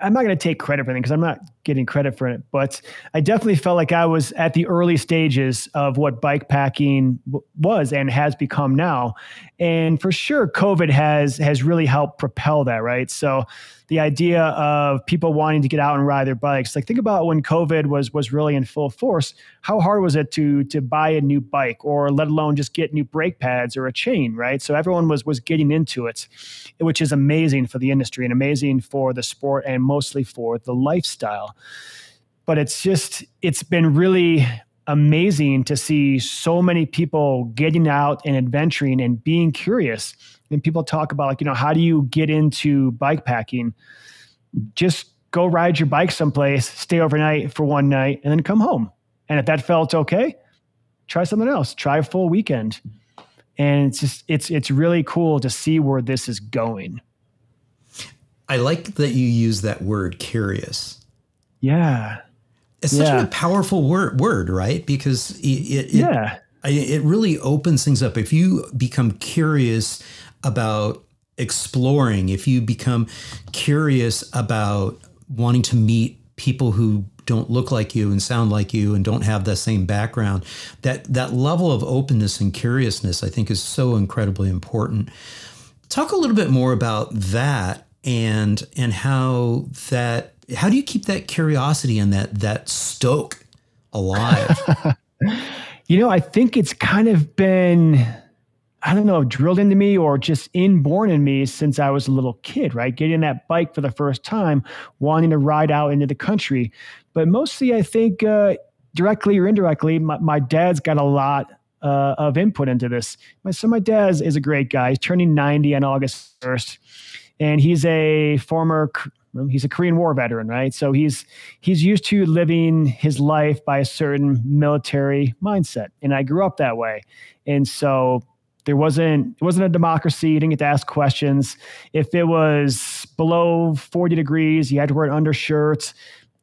I'm not going to take credit for anything because I'm not getting credit for it, but I definitely felt like I was at the early stages of what bike packing w- was and has become now. And for sure, COVID has has really helped propel that, right? So the idea of people wanting to get out and ride their bikes. Like think about when COVID was was really in full force. How hard was it to to buy a new bike or let alone just get new brake pads or a chain, right? So everyone was was getting into it, which is amazing for the industry and amazing for the sport and mostly for the lifestyle. But it's just it's been really amazing to see so many people getting out and adventuring and being curious. And people talk about like you know how do you get into bike packing? Just go ride your bike someplace stay overnight for one night and then come home. And if that felt okay try something else. Try a full weekend. And it's just it's it's really cool to see where this is going. I like that you use that word curious yeah it's such yeah. a powerful word word right because it, it, it yeah it really opens things up if you become curious about exploring, if you become curious about wanting to meet people who don't look like you and sound like you and don't have the same background, that that level of openness and curiousness I think is so incredibly important. Talk a little bit more about that and and how that how do you keep that curiosity and that that stoke alive? [LAUGHS] you know, I think it's kind of been I don't know, drilled into me or just inborn in me since I was a little kid, right? Getting that bike for the first time, wanting to ride out into the country. But mostly, I think uh, directly or indirectly, my, my dad's got a lot uh, of input into this. My, so, my dad is, is a great guy. He's turning 90 on August 1st, and he's a former he's a Korean War veteran, right? So he's he's used to living his life by a certain military mindset, and I grew up that way. And so there wasn't it wasn't a democracy. You didn't get to ask questions. If it was below 40 degrees, you had to wear an undershirt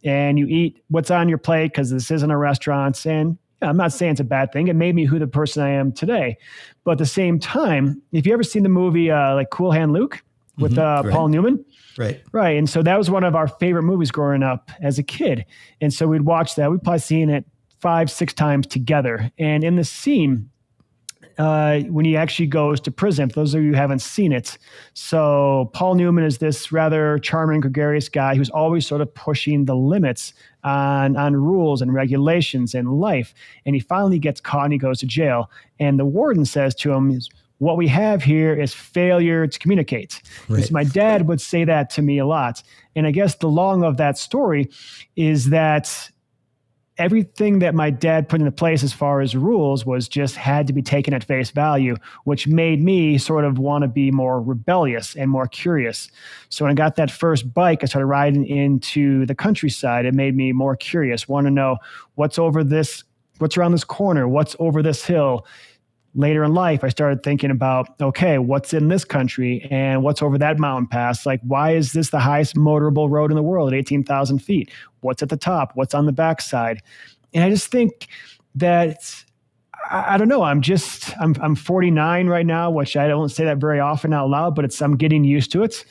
and you eat what's on your plate because this isn't a restaurant. And I'm not saying it's a bad thing. It made me who the person I am today. But at the same time, if you ever seen the movie uh, like Cool Hand Luke with mm-hmm, uh, Paul Newman, right, right, and so that was one of our favorite movies growing up as a kid. And so we'd watch that. We'd probably seen it five, six times together. And in the scene, uh, when he actually goes to prison. For those of you who haven't seen it, so Paul Newman is this rather charming, gregarious guy who's always sort of pushing the limits on on rules and regulations in life. And he finally gets caught and he goes to jail. And the warden says to him, "What we have here is failure to communicate." Right. My dad would say that to me a lot. And I guess the long of that story is that everything that my dad put into place as far as rules was just had to be taken at face value, which made me sort of want to be more rebellious and more curious. So when I got that first bike, I started riding into the countryside. It made me more curious, want to know what's over this, what's around this corner, what's over this hill later in life, I started thinking about, okay, what's in this country and what's over that mountain pass? Like, why is this the highest motorable road in the world at 18,000 feet? What's at the top? What's on the backside? And I just think that, I, don't know, I'm just, I'm, I'm 49 right now, which I don't say that very often out loud, but it's, I'm getting used to it.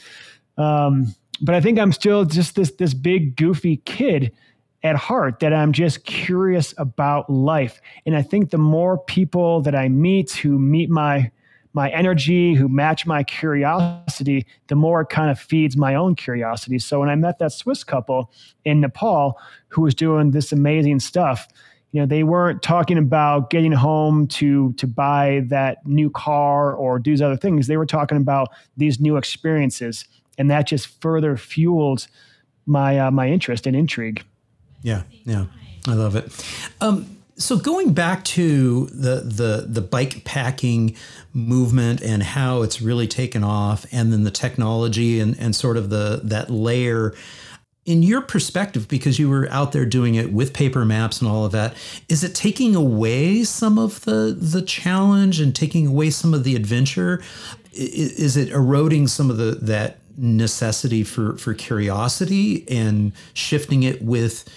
Um, but I think I'm still just this, this big goofy kid at heart that I'm just curious about life. And I think the more people that I meet who meet my my energy, who match my curiosity, the more it kind of feeds my own curiosity. So when I met that Swiss couple in Nepal who was doing this amazing stuff, you know, they weren't talking about getting home to to buy that new car or do these other things. They were talking about these new experiences, and that just further fueled my uh, my interest and intrigue. Yeah, yeah, I love it. Um, so going back to the the the bike packing movement and how it's really taken off, and then the technology and and sort of the that layer. In your perspective, because you were out there doing it with paper maps and all of that, is it taking away some of the the challenge and taking away some of the adventure? Is it eroding some of the that necessity for for curiosity and shifting it with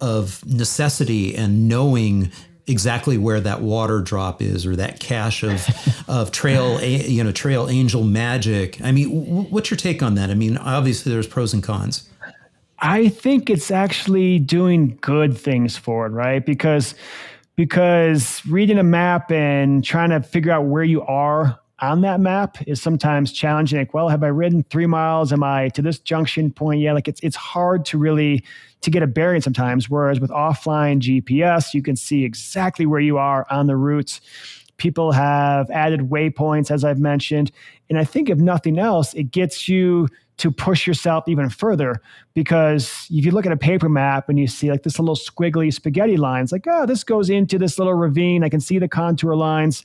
of necessity and knowing exactly where that water drop is or that cache of [LAUGHS] of trail you know trail angel magic. I mean what's your take on that? I mean obviously there's pros and cons. I think it's actually doing good things for it right? Because because reading a map and trying to figure out where you are on that map is sometimes challenging like well have i ridden three miles am i to this junction point yeah like it's it's hard to really to get a bearing sometimes. Whereas with offline GPS, you can see exactly where you are on the routes. People have added waypoints, as I've mentioned. And I think if nothing else, it gets you to push yourself even further because if you look at a paper map and you see like this little squiggly spaghetti lines, like, oh, this goes into this little ravine. I can see the contour lines.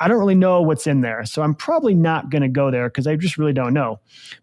I don't really know what's in there. So I'm probably not going to go there because I just really don't know.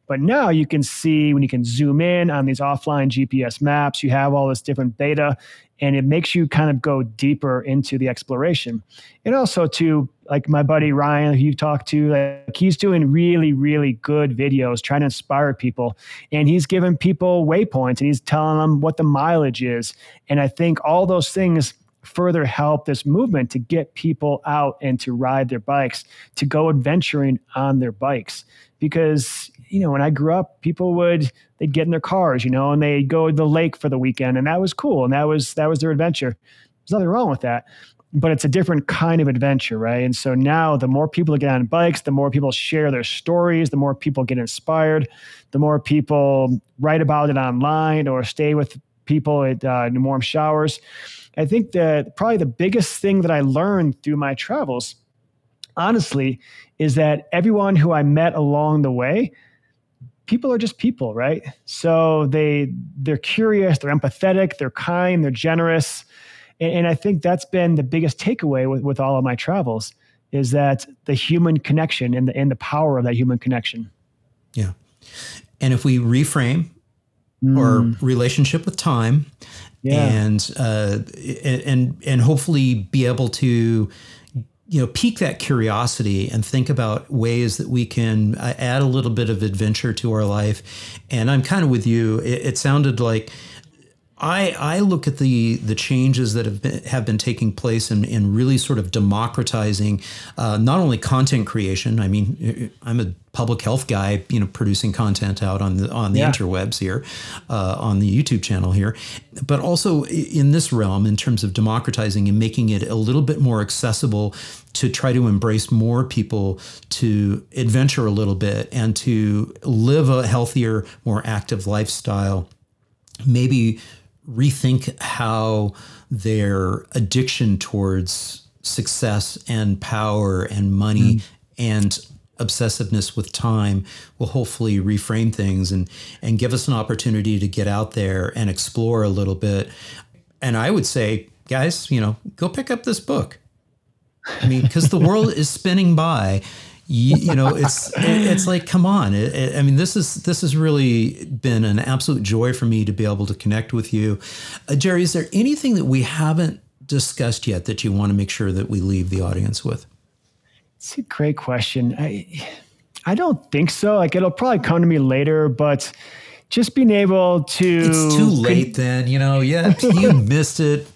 But now you can see when you can zoom in on these offline GPS maps, you have all this different data and it makes you kind of go deeper into the exploration. And also to like my buddy Ryan, who you talked to, like he's doing really, really good videos trying to inspire people. And he's giving people waypoints and he's telling them what the mileage is. And I think all those things further help this movement to get people out and to ride their bikes, to go adventuring on their bikes. Because, you know, when I grew up, people would they'd get in their cars, you know, and they'd go to the lake for the weekend, and that was cool. And that was that was their adventure. There's nothing wrong with that. But it's a different kind of adventure, right? And so now the more people get on bikes, the more people share their stories, the more people get inspired, the more people write about it online or stay with people at uh, warm showers I think that probably the biggest thing that I learned through my travels, honestly, is that everyone who I met along the way, people are just people, right? So they they're curious, they're empathetic, they're kind, they're generous. And, and I think that's been the biggest takeaway with, with all of my travels is that the human connection and the and the power of that human connection. Yeah. And if we reframe mm. our relationship with time yeah. and uh, and and hopefully be able to you know pique that curiosity and think about ways that we can uh, add a little bit of adventure to our life and i'm kind of with you it, it sounded like I, I look at the the changes that have been have been taking place in, in really sort of democratizing uh, not only content creation. I mean, I'm a public health guy, you know, producing content out on the on the yeah. interwebs here, uh, on the YouTube channel here, but also in this realm in terms of democratizing and making it a little bit more accessible to try to embrace more people to adventure a little bit and to live a healthier, more active lifestyle. Maybe rethink how their addiction towards success and power and money mm. and obsessiveness with time will hopefully reframe things and and give us an opportunity to get out there and explore a little bit. And i would say guys you know go pick up this book. I mean because the world is spinning by you, you know it's it's like come on. It, it, i mean this is this has really been an absolute joy for me to be able to connect with you. Uh, jerry is there anything that we haven't discussed yet that you want to make sure that we leave the audience with? It's a great question. I i don't think so. Like it'll probably come to me later but just being able to it's too late then you know? Yeah [LAUGHS] you missed it.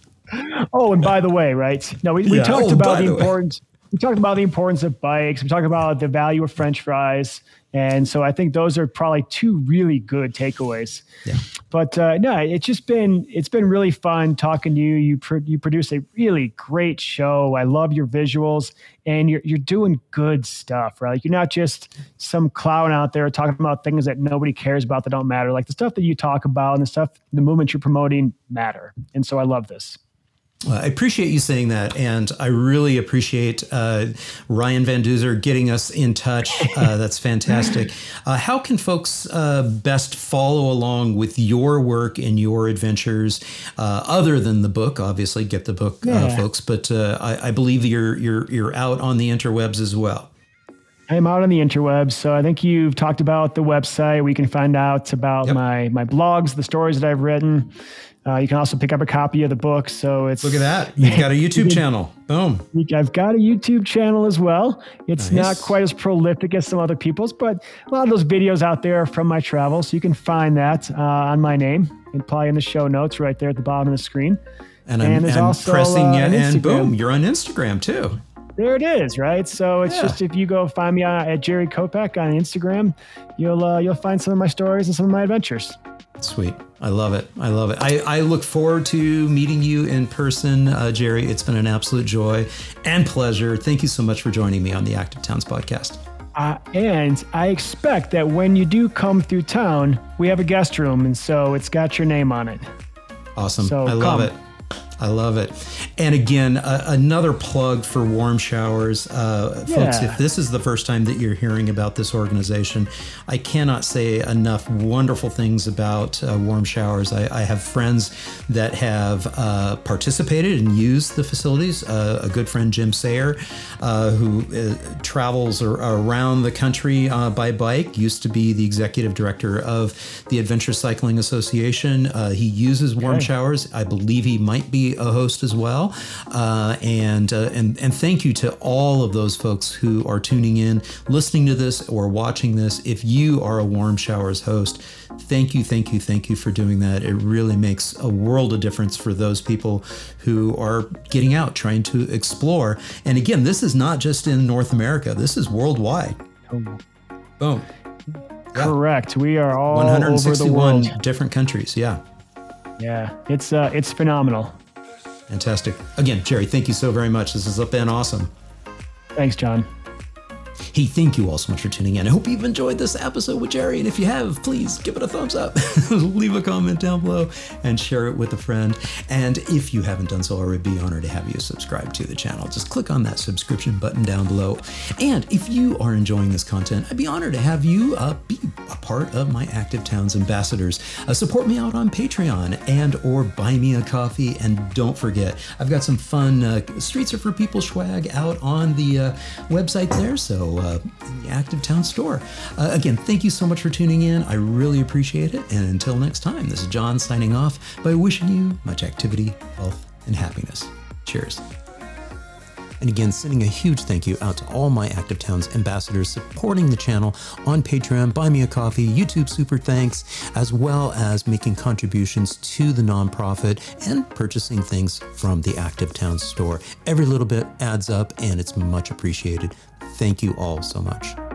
Oh and by the way right? No we, we yeah. talked oh, about the, the importance we talked about the importance of bikes. We talked about the value of French fries, and so I think those are probably two really good takeaways. Yeah. But uh, no, it's just been it's been really fun talking to you. You pro- you produce a really great show. I love your visuals, and you're you're doing good stuff, right? Like you're not just some clown out there talking about things that nobody cares about that don't matter. Like the stuff that you talk about and the stuff the movement you're promoting matter, and so I love this. I appreciate you saying that, and I really appreciate uh, Ryan Van Duzer getting us in touch. Uh, [LAUGHS] that's fantastic. Uh, how can folks uh, best follow along with your work and your adventures, uh, other than the book? Obviously, get the book, uh, yeah. folks. But I, I, believe you're you're you're out on the interwebs as well. I'm out on the interwebs, so I think you've talked about the website. We can find out about yep. my my blogs, the stories that I've written. Uh, you can also pick up a copy of the book. So it's look at that. You've got a [LAUGHS] YouTube channel. Boom. I've got a YouTube channel as well. It's nice. not quite as prolific as some other people's, but a lot of those videos out there from my travels. So you can find that uh, on my name and probably in the show notes right there at the bottom of the screen. And, I'm, and also, pressing uh, it, and boom, you're on Instagram too. There it is, right? So it's yeah. just if you go find me uh, at Jerry Kopack on Instagram, you'll uh, you'll find some of my stories and some of my adventures. Sweet. I love it. I love it. I, I look forward to meeting you in person, uh, Jerry. It's been an absolute joy and pleasure. Thank you so much for joining me on the Active Towns podcast. Uh, and I expect that when you do come through town, we have a guest room, and so it's got your name on it. Awesome. So I love it. I love it. And again, uh, another plug for Warm Showers. Uh, yeah. Folks, if this is the first time that you're hearing about this organization, I cannot say enough wonderful things about uh, Warm Showers. I, I, have friends that have uh, participated and used the facilities. Uh, a good friend, Jim Sayer, uh, who travels ar- around the country by bike, used to be the executive director of the Adventure Cycling Association. he uses Warm okay. Showers. I believe he might be a host as well. Uh, and uh, and and thank you to all of those folks who are tuning in, listening to this, or watching this. If you are a Warm Showers host, thank you, thank you, thank you for doing that. It really makes a world of difference for those people who are getting out, trying to explore. And again, this is not just in North America. This is worldwide. Oh. Boom. Yeah. Correct. We are all 161 different countries. Yeah. Yeah, it's uh, it's phenomenal. Fantastic. Again, Jerry, thank you so very much. This has been awesome. Thanks, John. Hey, thank you all so much for tuning in. I hope you've enjoyed this episode with Jerry. And if you have, please give it a thumbs up, [LAUGHS] leave a comment down below, and share it with a friend. And if you haven't done so already, be honored to have you subscribe to the channel. Just click on that subscription button down below. And if you are enjoying this content, I'd be honored to have you uh, be a part of my Active Towns ambassadors. Uh, support me out on Patreon and or buy me a coffee. And don't forget, I've got some fun uh, Streets Are For People swag out on the uh, website there. So uh, in the Active Town store. Uh, again, thank you so much for tuning in. I really appreciate it. And until next time, this is John signing off by wishing you much activity, health, and happiness. Cheers. And again, sending a huge thank you out to all my Active Towns ambassadors supporting the channel on Patreon, Buy Me a Coffee, YouTube Super Thanks, as well as making contributions to the nonprofit and purchasing things from the Active Towns store. Every little bit adds up and it's much appreciated. Thank you all so much.